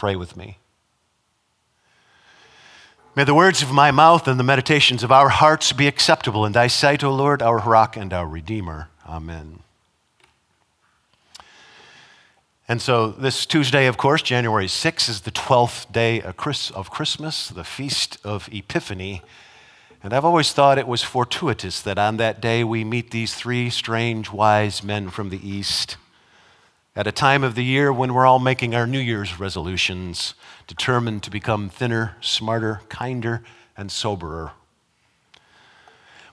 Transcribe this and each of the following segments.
pray with me. May the words of my mouth and the meditations of our hearts be acceptable in thy sight, O Lord, our rock and our redeemer. Amen. And so, this Tuesday, of course, January 6th, is the 12th day of Christmas, the Feast of Epiphany. And I've always thought it was fortuitous that on that day we meet these three strange wise men from the East at a time of the year when we're all making our New Year's resolutions, determined to become thinner, smarter, kinder, and soberer.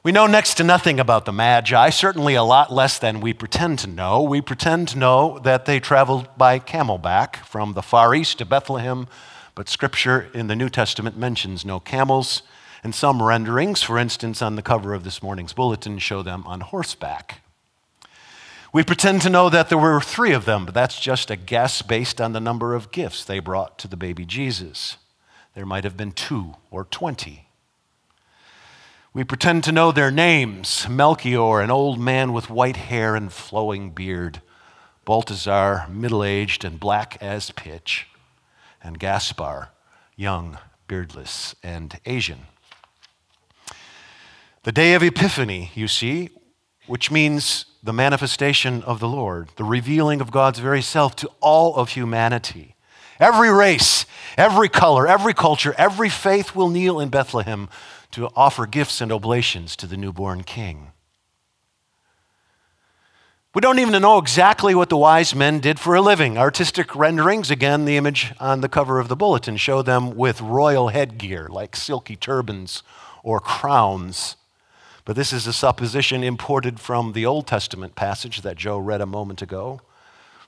We know next to nothing about the Magi, certainly a lot less than we pretend to know. We pretend to know that they traveled by camelback from the Far East to Bethlehem, but Scripture in the New Testament mentions no camels, and some renderings, for instance, on the cover of this morning's bulletin, show them on horseback. We pretend to know that there were three of them, but that's just a guess based on the number of gifts they brought to the baby Jesus. There might have been two or twenty. We pretend to know their names Melchior, an old man with white hair and flowing beard, Balthazar, middle aged and black as pitch, and Gaspar, young, beardless, and Asian. The day of Epiphany, you see, which means the manifestation of the Lord, the revealing of God's very self to all of humanity. Every race, every color, every culture, every faith will kneel in Bethlehem to offer gifts and oblations to the newborn king. We don't even know exactly what the wise men did for a living. Artistic renderings, again, the image on the cover of the bulletin, show them with royal headgear like silky turbans or crowns. But this is a supposition imported from the Old Testament passage that Joe read a moment ago,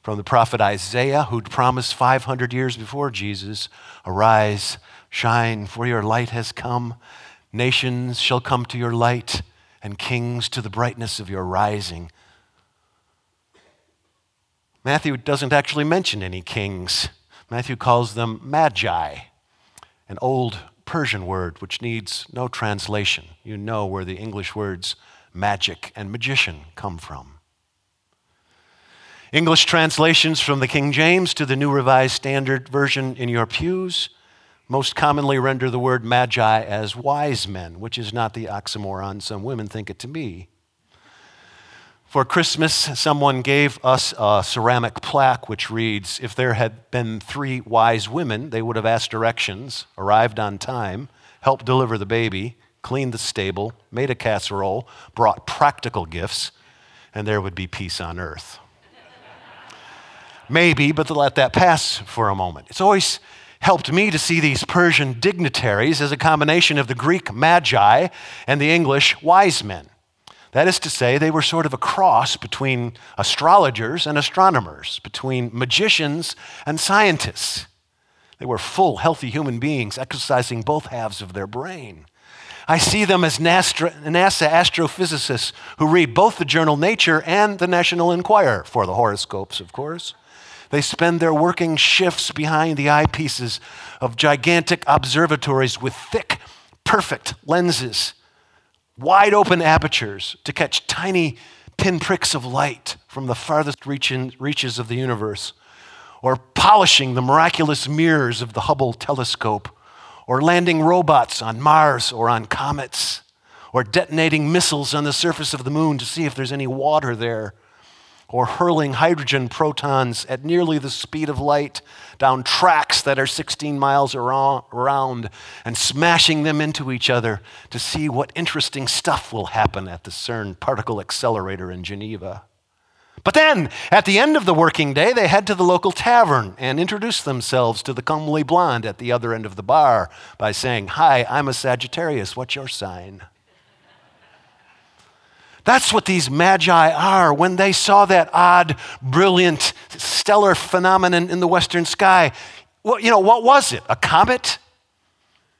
from the prophet Isaiah, who'd promised 500 years before Jesus Arise, shine, for your light has come Nations shall come to your light, and kings to the brightness of your rising. Matthew doesn't actually mention any kings. Matthew calls them magi, an old Persian word which needs no translation. You know where the English words magic and magician come from. English translations from the King James to the New Revised Standard Version in your pews most commonly render the word magi as wise men, which is not the oxymoron some women think it to be. For Christmas, someone gave us a ceramic plaque which reads If there had been three wise women, they would have asked directions, arrived on time, helped deliver the baby, cleaned the stable, made a casserole, brought practical gifts, and there would be peace on earth. Maybe, but let that pass for a moment. It's always helped me to see these Persian dignitaries as a combination of the Greek magi and the English wise men. That is to say, they were sort of a cross between astrologers and astronomers, between magicians and scientists. They were full, healthy human beings exercising both halves of their brain. I see them as NASA astrophysicists who read both the journal Nature and the National Enquirer, for the horoscopes, of course. They spend their working shifts behind the eyepieces of gigantic observatories with thick, perfect lenses, wide open apertures to catch tiny pinpricks of light from the farthest reaches of the universe, or polishing the miraculous mirrors of the Hubble telescope, or landing robots on Mars or on comets, or detonating missiles on the surface of the moon to see if there's any water there or hurling hydrogen protons at nearly the speed of light down tracks that are 16 miles around and smashing them into each other to see what interesting stuff will happen at the CERN particle accelerator in Geneva. But then, at the end of the working day, they head to the local tavern and introduce themselves to the comely blonde at the other end of the bar by saying, Hi, I'm a Sagittarius. What's your sign? That's what these magi are. When they saw that odd, brilliant, stellar phenomenon in the western sky, well, you know, what was it? A comet?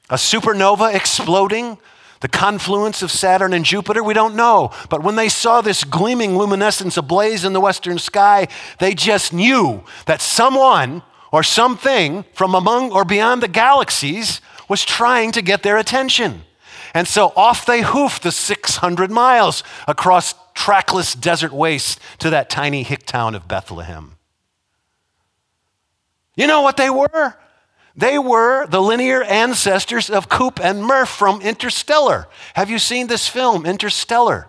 A supernova exploding? The confluence of Saturn and Jupiter? We don't know. But when they saw this gleaming luminescence ablaze in the western sky, they just knew that someone or something from among or beyond the galaxies was trying to get their attention. And so off they hoofed the 600 miles across trackless desert waste to that tiny hick town of Bethlehem. You know what they were? They were the linear ancestors of Coop and Murph from Interstellar. Have you seen this film, Interstellar?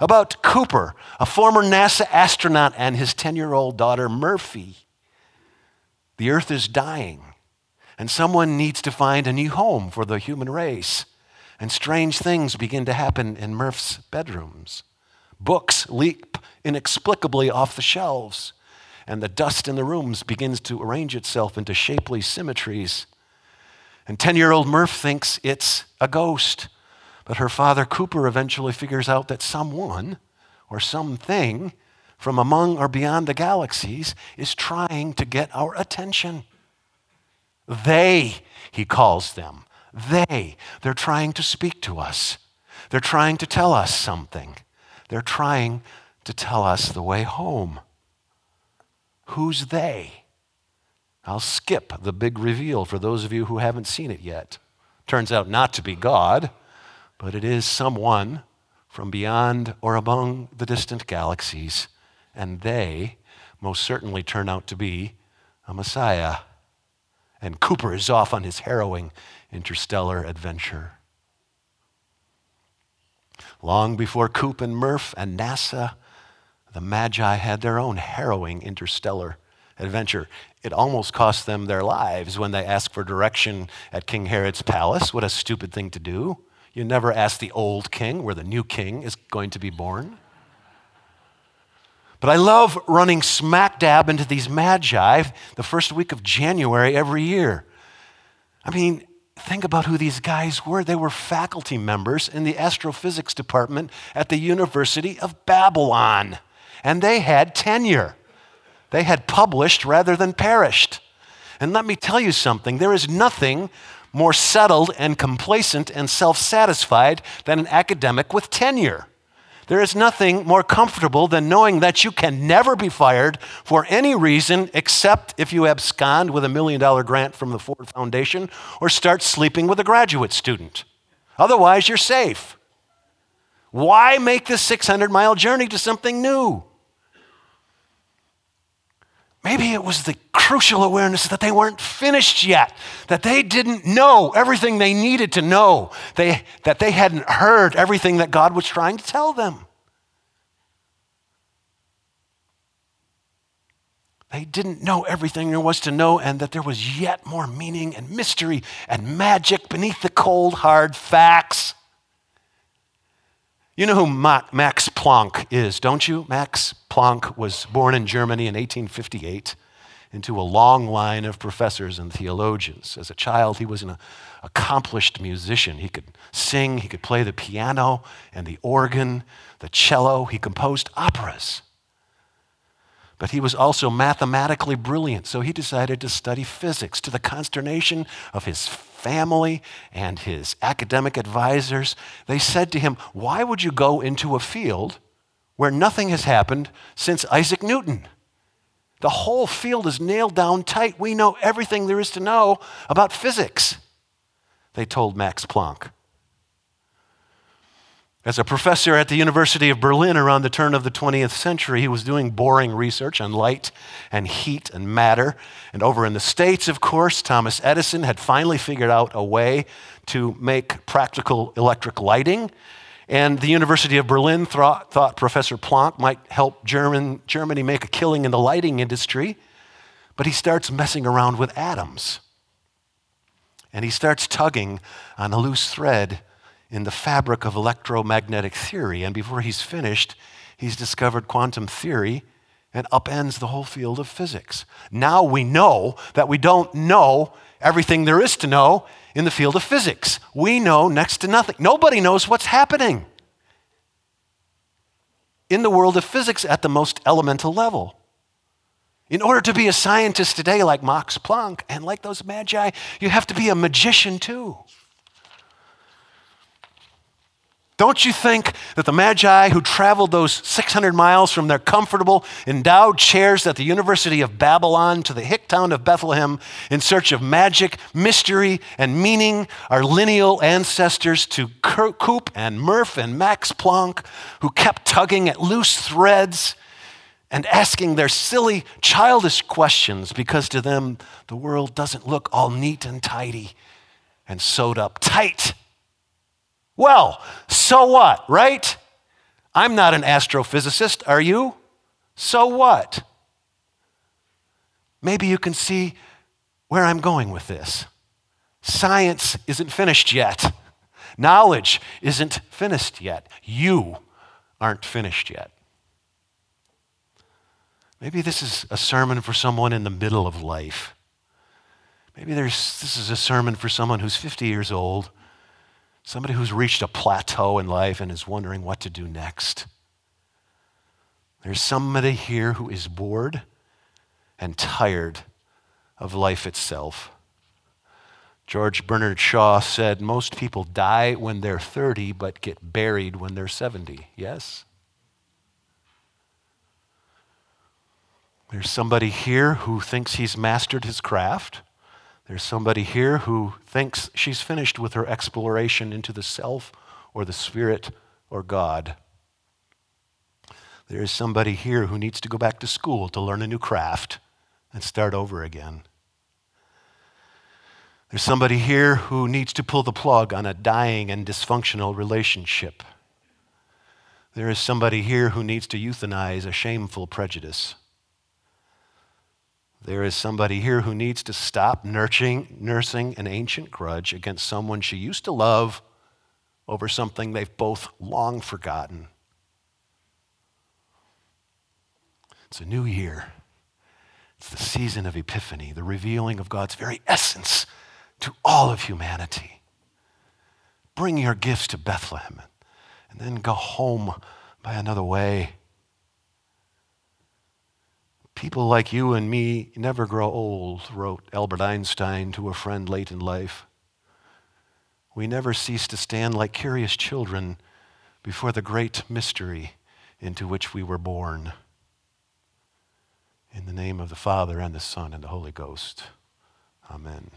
About Cooper, a former NASA astronaut, and his 10 year old daughter, Murphy. The Earth is dying, and someone needs to find a new home for the human race. And strange things begin to happen in Murph's bedrooms. Books leap inexplicably off the shelves, and the dust in the rooms begins to arrange itself into shapely symmetries. And 10 year old Murph thinks it's a ghost, but her father Cooper eventually figures out that someone or something from among or beyond the galaxies is trying to get our attention. They, he calls them, they, they're trying to speak to us. They're trying to tell us something. They're trying to tell us the way home. Who's they? I'll skip the big reveal for those of you who haven't seen it yet. Turns out not to be God, but it is someone from beyond or among the distant galaxies, and they most certainly turn out to be a Messiah. And Cooper is off on his harrowing interstellar adventure. Long before Coop and Murph and NASA, the Magi had their own harrowing interstellar adventure. It almost cost them their lives when they asked for direction at King Herod's palace. What a stupid thing to do. You never ask the old king where the new king is going to be born. But I love running smack dab into these magi the first week of January every year. I mean, think about who these guys were. They were faculty members in the astrophysics department at the University of Babylon, and they had tenure. They had published rather than perished. And let me tell you something there is nothing more settled and complacent and self satisfied than an academic with tenure. There is nothing more comfortable than knowing that you can never be fired for any reason except if you abscond with a million dollar grant from the Ford Foundation or start sleeping with a graduate student. Otherwise, you're safe. Why make this 600 mile journey to something new? Maybe it was the crucial awareness that they weren't finished yet, that they didn't know everything they needed to know, they, that they hadn't heard everything that God was trying to tell them. They didn't know everything there was to know, and that there was yet more meaning and mystery and magic beneath the cold, hard facts. You know who Max Planck is, don't you? Max Planck was born in Germany in 1858 into a long line of professors and theologians. As a child, he was an accomplished musician. He could sing, he could play the piano and the organ, the cello, he composed operas. But he was also mathematically brilliant, so he decided to study physics to the consternation of his family and his academic advisors. They said to him, Why would you go into a field where nothing has happened since Isaac Newton? The whole field is nailed down tight. We know everything there is to know about physics, they told Max Planck. As a professor at the University of Berlin around the turn of the 20th century, he was doing boring research on light and heat and matter. And over in the States, of course, Thomas Edison had finally figured out a way to make practical electric lighting. And the University of Berlin thought, thought Professor Planck might help German, Germany make a killing in the lighting industry. But he starts messing around with atoms. And he starts tugging on a loose thread in the fabric of electromagnetic theory. And before he's finished, he's discovered quantum theory and upends the whole field of physics. Now we know that we don't know everything there is to know in the field of physics. We know next to nothing. Nobody knows what's happening in the world of physics at the most elemental level. In order to be a scientist today, like Max Planck and like those magi, you have to be a magician too. Don't you think that the Magi who traveled those 600 miles from their comfortable, endowed chairs at the University of Babylon to the hick town of Bethlehem in search of magic, mystery, and meaning are lineal ancestors to Coop and Murph and Max Planck, who kept tugging at loose threads and asking their silly, childish questions because to them the world doesn't look all neat and tidy and sewed up tight. Well, so what, right? I'm not an astrophysicist, are you? So what? Maybe you can see where I'm going with this. Science isn't finished yet. Knowledge isn't finished yet. You aren't finished yet. Maybe this is a sermon for someone in the middle of life. Maybe this is a sermon for someone who's 50 years old, somebody who's reached a plateau in life and is wondering what to do next. There's somebody here who is bored and tired of life itself. George Bernard Shaw said, Most people die when they're 30 but get buried when they're 70. Yes? There's somebody here who thinks he's mastered his craft. There's somebody here who thinks she's finished with her exploration into the self or the spirit or God. There is somebody here who needs to go back to school to learn a new craft and start over again. There's somebody here who needs to pull the plug on a dying and dysfunctional relationship. There is somebody here who needs to euthanize a shameful prejudice. There is somebody here who needs to stop nurturing, nursing an ancient grudge against someone she used to love over something they've both long forgotten. It's a new year. It's the season of Epiphany, the revealing of God's very essence to all of humanity. Bring your gifts to Bethlehem and then go home by another way. People like you and me never grow old, wrote Albert Einstein to a friend late in life. We never cease to stand like curious children before the great mystery into which we were born. In the name of the Father, and the Son, and the Holy Ghost. Amen.